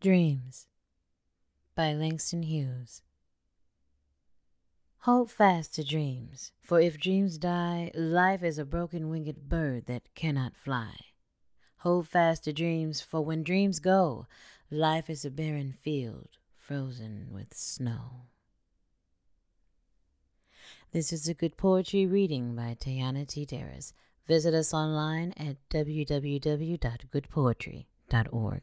Dreams by Langston Hughes. Hold fast to dreams, for if dreams die, life is a broken winged bird that cannot fly. Hold fast to dreams, for when dreams go, life is a barren field frozen with snow. This is a good poetry reading by Tayana T. Darris. Visit us online at www.goodpoetry.org.